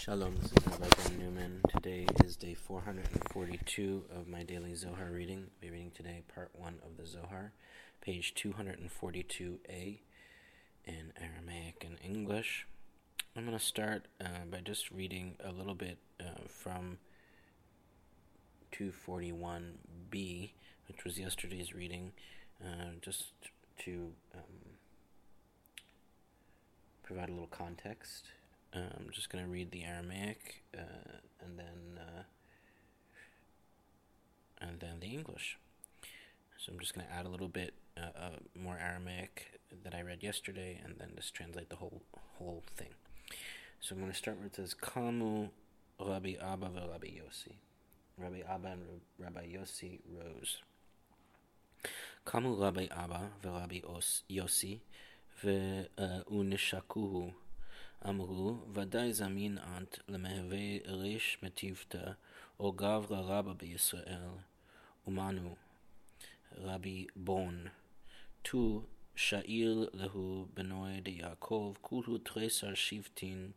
Shalom, this is Rabbi Newman. Today is day 442 of my daily Zohar reading. Be reading today part 1 of the Zohar, page 242a in Aramaic and English. I'm going to start uh, by just reading a little bit uh, from 241b, which was yesterday's reading, uh, just to um, provide a little context. I'm just going to read the Aramaic uh, and then uh, and then the English. So I'm just going to add a little bit uh, more Aramaic that I read yesterday and then just translate the whole whole thing. So I'm going to start where it says Kamu Rabbi Abba and Rabbi Yossi. Rabbi Abba and Rabbi Yossi rose. Kamu Rabbi Abba and Rabbi Yossi ve'unishakuhu uh, אמרו, ודאי זמין את למהווה ריש מטיבתא, או גברא רבא בישראל, ומנו, רבי בון, תו שאיר להו בנוי דיעקב, כולו תריסר שבטין,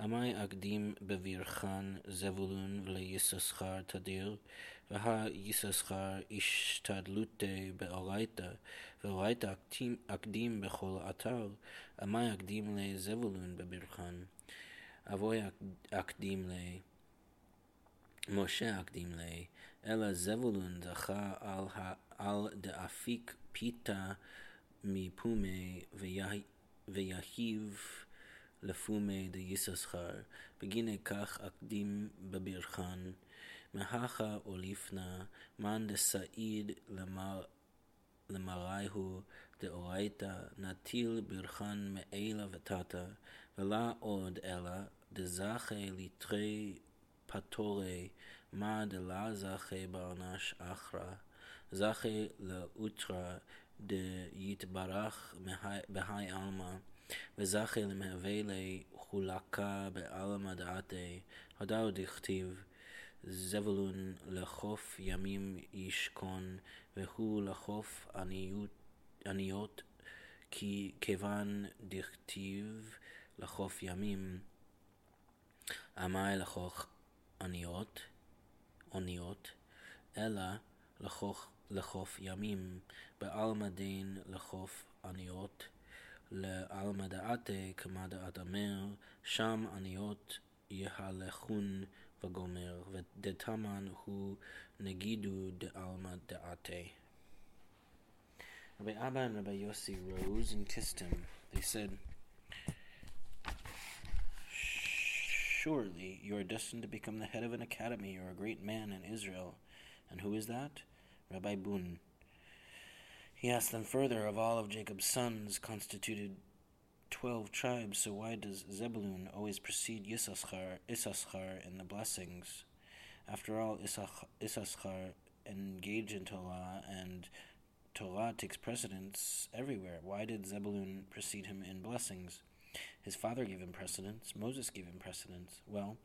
עמי אקדים בבירכן זבולון וליששכר תדיר, והא יששכר השתדלותי באורייתא, ואורייתא אקדים בכל אתר, עמי אקדים לזבולון בבירכן, אבוי אקדים ל... משה אקדים ל... אלא זבולון זכה על, על דאפיק פיתה מפומי ויהיב לפומי דיששכר, בגיני כך אקדים בבירכן, מהכה או לפנה, מאן דסעיד למראיהו דאורייתא, נטיל בירכן מעילה ותתא, ולא עוד אלא דזכי ליטרי פטורי, מה דלה זכי בענש אחרא, זכי לאותרא דיתברך בהי עלמא, וזכי למהווה לחולקה בעלמא דעתי, הודאו דכתיב, זבולון לחוף ימים ישכון, והוא לחוף עניות, עניות כי כיוון דכתיב לחוף ימים, עמי לחוף עניות, עניות, אלא לחוף, לחוף ימים, בעלמא דין לחוף עניות, לעלמא דעתי כמה דעת אמר, שם עניות יהלכון וגומר, ודתמן הוא נגידו דעלמא דעתי. Rabbi Abba and Rabbi Yossi rose and kissed him. They said, Surely you are destined to become the head of an academy or a great man in Israel. And who is that? Rabbi Bun. He asked them further, Of all of Jacob's sons constituted twelve tribes, so why does Zebulun always precede Issachar, Issachar in the blessings? After all, Issachar engaged in Torah, and Torah takes precedence everywhere. Why did Zebulun precede him in blessings? His father gave him precedence. Moses gave him precedence. Well,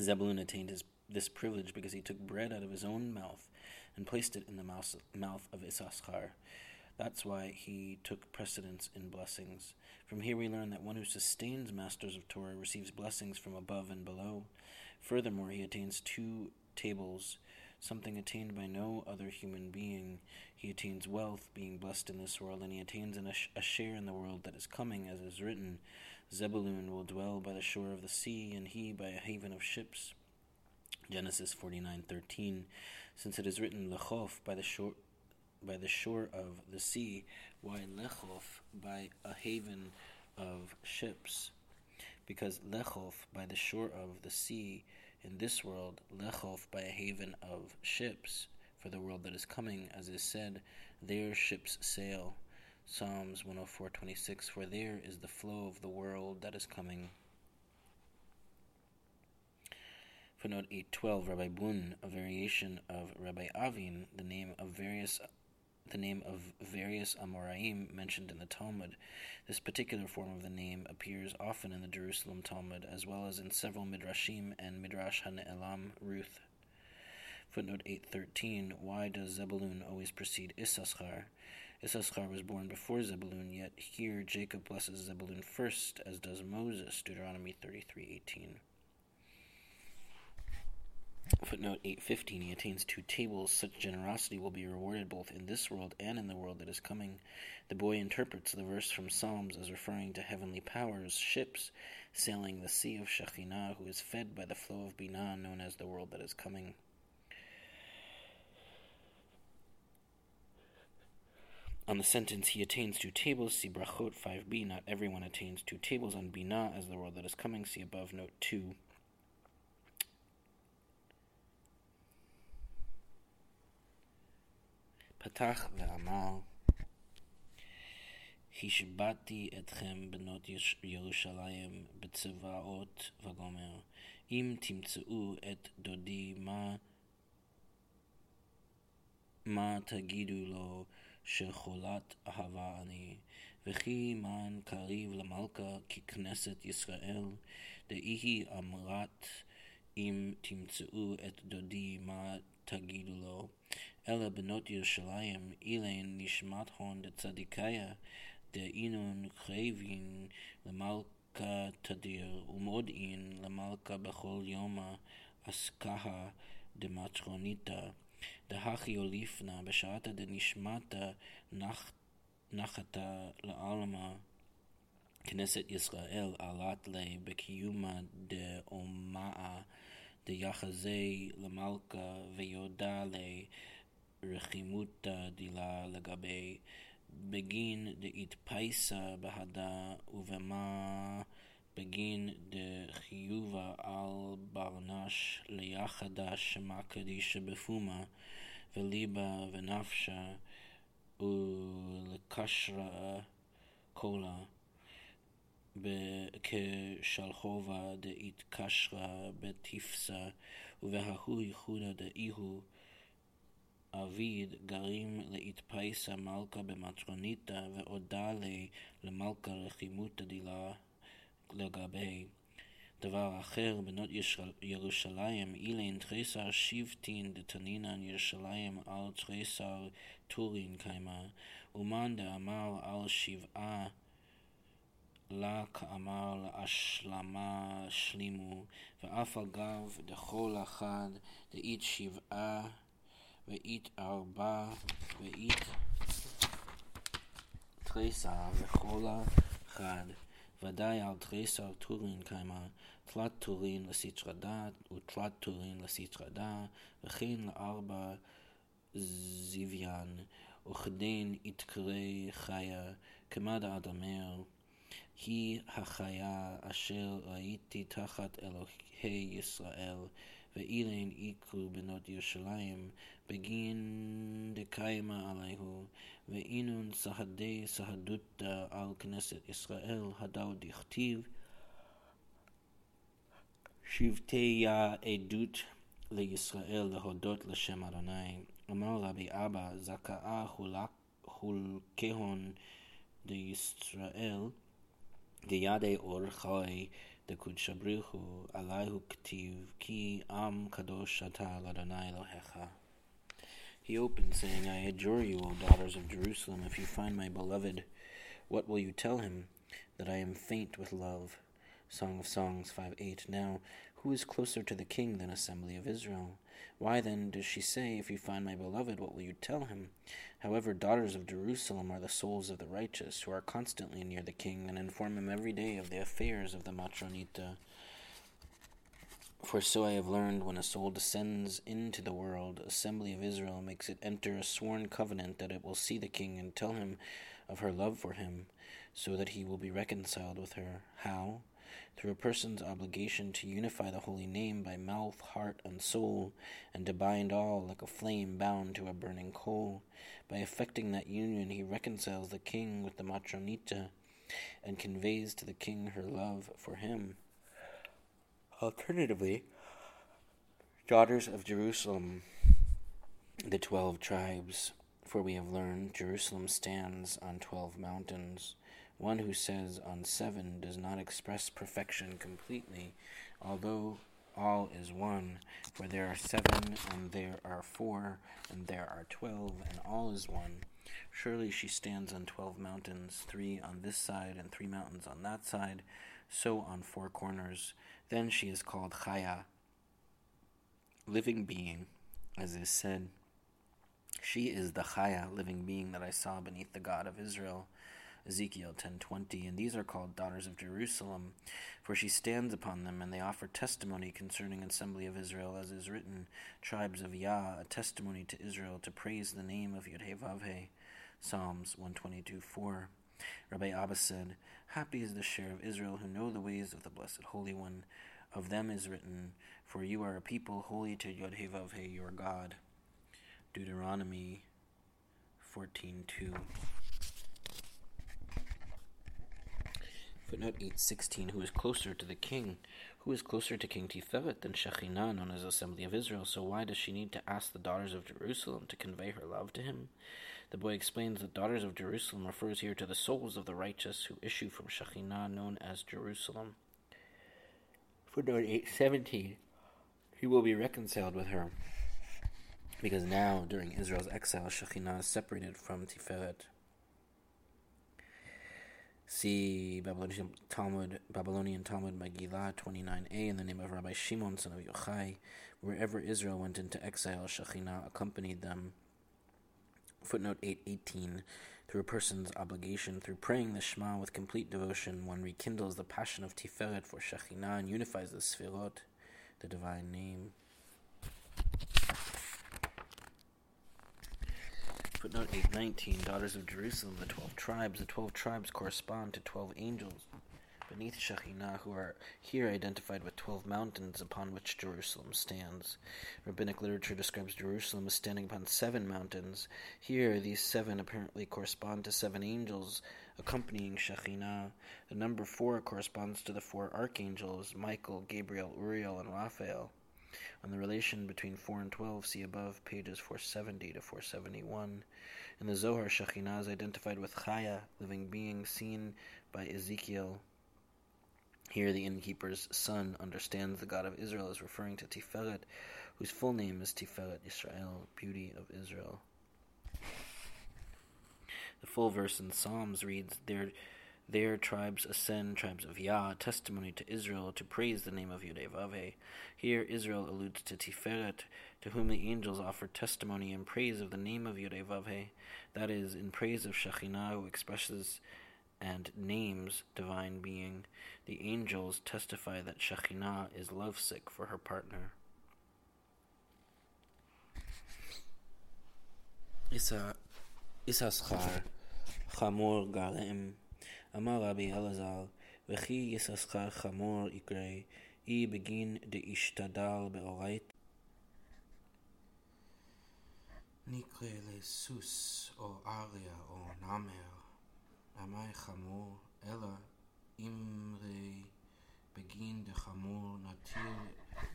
Zebulun attained his, this privilege because he took bread out of his own mouth and placed it in the mouth, mouth of Issachar. That's why he took precedence in blessings. From here we learn that one who sustains masters of Torah receives blessings from above and below. Furthermore, he attains two tables, something attained by no other human being. He attains wealth, being blessed in this world, and he attains a share in the world that is coming, as is written Zebulun will dwell by the shore of the sea, and he by a haven of ships. Genesis 49:13 since it is written lechof by the shore by the shore of the sea, why lechof by a haven of ships? Because lechof by the shore of the sea in this world, lechof by a haven of ships for the world that is coming, as is said, there ships sail. Psalms 104:26 For there is the flow of the world that is coming. Footnote 812 Rabbi Bun, a variation of Rabbi Avin, the name of various the name of various Amoraim mentioned in the Talmud. This particular form of the name appears often in the Jerusalem Talmud, as well as in several Midrashim and Midrash HaNe'elam Ruth. Footnote 813 Why does Zebulun always precede Issachar? Issachar was born before Zebulun, yet here Jacob blesses Zebulun first, as does Moses, Deuteronomy 33:18. Footnote 815 He attains two tables. Such generosity will be rewarded both in this world and in the world that is coming. The boy interprets the verse from Psalms as referring to heavenly powers, ships, sailing the sea of Shekhinah, who is fed by the flow of Binah, known as the world that is coming. On the sentence, he attains two tables, see Brachot 5b. Not everyone attains two tables on Binah as the world that is coming, see above note 2. פתח ואמר, השבעתי אתכם בנות ירושלים בצבאות וגומר, אם תמצאו את דודי מה, מה תגידו לו שחולת אהבה אני, וכי מן קריב למלכה ככנסת ישראל, דהי אמרת אם תמצאו את דודי מה תגידו לו, אלא בנות ירושלים אילן נשמת הון דצדיקיה, דאינון חייבין למלכה תדיר, ומודעין למלכה בכל יומא עסקה דמטרוניתא, דהכי יוליפנה בשעתא דנשמתא נחתה לעלמא כנסת ישראל עלת לי בקיומה דאומאה דיחזי למלכה ויודע לי רחימותא דילה לגבי בגין דאיתפייסא בהדה ובמה בגין דחיובה על ברנש ליחדה שמה קדישא בפומה וליבה ונפשה ולקשרה קולה. כשלחובה דאיתקשרה בתפסה ובההוא ייחודה דאיהו אביד גרים להתפייסה מלכה במטרוניתא ועודה לי למלכה רחימותא דילה לגבי דבר אחר בנות ירושלים אילן תריסר שבטין דתנינן ירושלים על תריסר טורין קיימה ומאן דאמר על שבעה לה כאמר להשלמה שלימו ואף אגב דכל אחד דאית שבעה ואית ארבע ואית תריסר וכל אחד. ודאי על תריסר טורין קיימה תלת טורין לסטרא דת ותלת טורין לסטרא דה וכן לארבע זיוויין וכדין יתקרא חיה כמד האדמר היא החיה אשר ראיתי תחת אלוהי ישראל ואילן יקרו בנות ירושלים בגין דקיימה עליהו ואינון סהדי סהדותא על כנסת ישראל הדאו דכתיב שבטיה עדות לישראל להודות לשם אדוני. אמר רבי אבא זכאה חולקהון דישראל Diyade Or Chai Alayhu Ktiv Ki Am Kadosh Lohecha. He opened, saying, I adjure you, O daughters of Jerusalem, if you find my beloved, what will you tell him? That I am faint with love. Song of Songs 5 8. Now, who is closer to the king than Assembly of Israel? Why then does she say, If you find my beloved, what will you tell him? However, daughters of Jerusalem are the souls of the righteous, who are constantly near the king, and inform him every day of the affairs of the Matronita. For so I have learned when a soul descends into the world, assembly of Israel makes it enter a sworn covenant that it will see the king and tell him of her love for him, so that he will be reconciled with her. How? Through a person's obligation to unify the holy name by mouth, heart, and soul, and to bind all like a flame bound to a burning coal. By effecting that union, he reconciles the king with the matronita, and conveys to the king her love for him. Alternatively, daughters of Jerusalem, the twelve tribes, for we have learned Jerusalem stands on twelve mountains. One who says on seven does not express perfection completely, although all is one, for there are seven, and there are four, and there are twelve, and all is one. Surely she stands on twelve mountains, three on this side and three mountains on that side, so on four corners. Then she is called Chaya. living being, as is said, She is the Chaya, living being that I saw beneath the God of Israel. Ezekiel 10:20 and these are called daughters of Jerusalem for she stands upon them and they offer testimony concerning assembly of Israel as is written tribes of Yah a testimony to Israel to praise the name of Yudhevavhe Psalms 122:4 Rabbi Abba said happy is the share of Israel who know the ways of the blessed holy one. Of them is written for you are a people holy to Yudhevavhe your God Deuteronomy 14:2 Footnote 816 Who is closer to the king? Who is closer to King Tiferet than Shekhinah, known as Assembly of Israel? So why does she need to ask the daughters of Jerusalem to convey her love to him? The boy explains that daughters of Jerusalem refers here to the souls of the righteous who issue from Shekhinah, known as Jerusalem. Footnote 817 He will be reconciled with her. Because now, during Israel's exile, Shekhinah is separated from Tiferet. See Babylonian Talmud, Babylonian Talmud Megillah 29a in the name of Rabbi Shimon, son of Yochai. Wherever Israel went into exile, Shekhinah accompanied them. Footnote 818. Through a person's obligation, through praying the Shema with complete devotion, one rekindles the passion of Tiferet for Shekhinah and unifies the Sfirot, the divine name. Footnote 819 Daughters of Jerusalem, the twelve tribes. The twelve tribes correspond to twelve angels beneath Shekhinah, who are here identified with twelve mountains upon which Jerusalem stands. Rabbinic literature describes Jerusalem as standing upon seven mountains. Here, these seven apparently correspond to seven angels accompanying Shekhinah. The number four corresponds to the four archangels Michael, Gabriel, Uriel, and Raphael. On the relation between 4 and 12, see above pages 470 to 471. In the Zohar, Shekhinah is identified with Chaya, living being seen by Ezekiel. Here, the innkeeper's son understands the God of Israel is referring to Tiferet, whose full name is Tiferet Israel, beauty of Israel. The full verse in Psalms reads, There there tribes ascend, tribes of Yah, testimony to Israel, to praise the name of Yudevave. Here Israel alludes to Tiferet, to whom the angels offer testimony and praise of the name of Yudevave, that is, in praise of Shekhinah, who expresses and names divine being. The angels testify that Shekhinah is lovesick for her partner. Isa Issachar Chamor Galem אמר רבי אלעזר, וכי יססחר חמור יקרא, אי בגין דאשתדל באורייתא. נקרא לסוס או אריה או נמר, עמי חמור, אלא אמרי בגין דחמור נטיל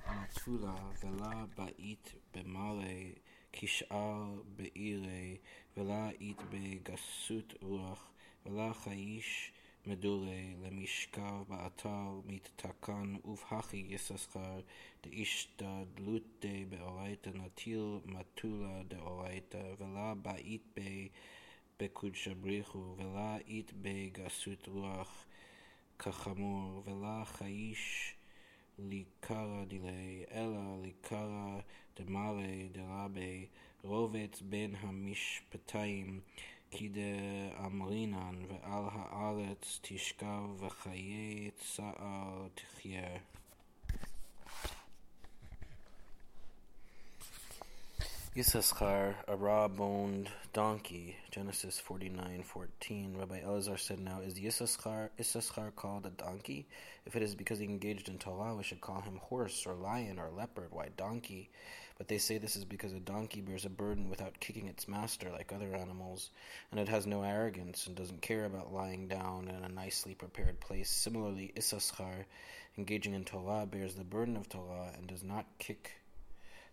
נטולה ולה בעית במראה כשאר בעירי ולה אית בגסות רוח ולך האיש מדולה למשכב באתר מתתקן ובהכי יססחר דאישתדלותא באורייתא נטיל מטולה דאורייתא ולה בעית בי בקודשא בריחו ולה אית בגסות רוח כחמור ולה האיש ליקרא דילי אלא ליקרא דמרי דרבי רובץ בין המשפטיים כי דאמרינן ועל הארץ תשכב וחיי צער תחיה. Yisachar, a raw-boned donkey, Genesis 49:14. Rabbi Elazar said, "Now is Yisachar, Issachar called a donkey? If it is because he engaged in Torah, we should call him horse or lion or leopard. Why donkey?" But they say this is because a donkey bears a burden without kicking its master like other animals, and it has no arrogance and doesn't care about lying down in a nicely prepared place. Similarly, Issachar, engaging in Torah, bears the burden of Torah and does not kick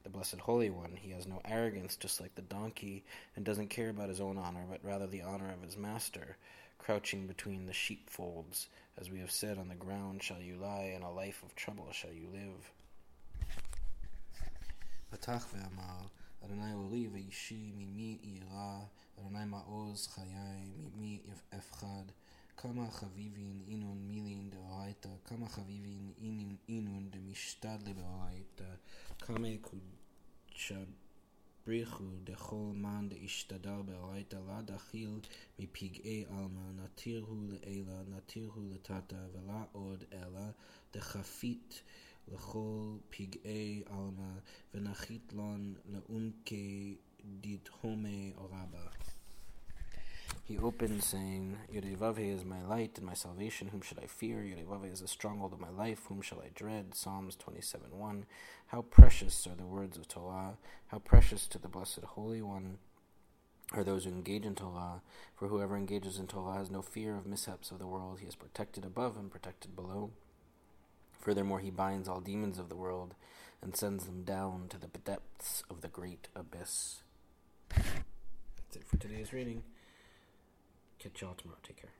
the Blessed Holy One. He has no arrogance, just like the donkey, and doesn't care about his own honor, but rather the honor of his master. Crouching between the sheepfolds, as we have said, on the ground shall you lie, in a life of trouble shall you live. פתח ואמר, אדוני אורי ואישי, ממי אירא, אדוני מעוז חיי, ממי אפחד. כמה חביבין אינון מילין דאורייתא, כמה חביבין אינון דמשתד לבאורייתא, כמה קודשא בריחו דכל מן דאשתדר באורייתא, לה דחיל מפגעי עלמא, נתיר הוא לאלה, נתיר הוא לטאטא, ולה עוד אלא, דחפית He opens saying, Yudevave is my light and my salvation, whom should I fear? Yudevave is the stronghold of my life, whom shall I dread? Psalms 27 1. How precious are the words of Torah, how precious to the Blessed Holy One are those who engage in Torah, for whoever engages in Torah has no fear of mishaps of the world. He is protected above and protected below. Furthermore, he binds all demons of the world and sends them down to the depths of the great abyss. That's it for today's reading. Catch y'all tomorrow. Take care.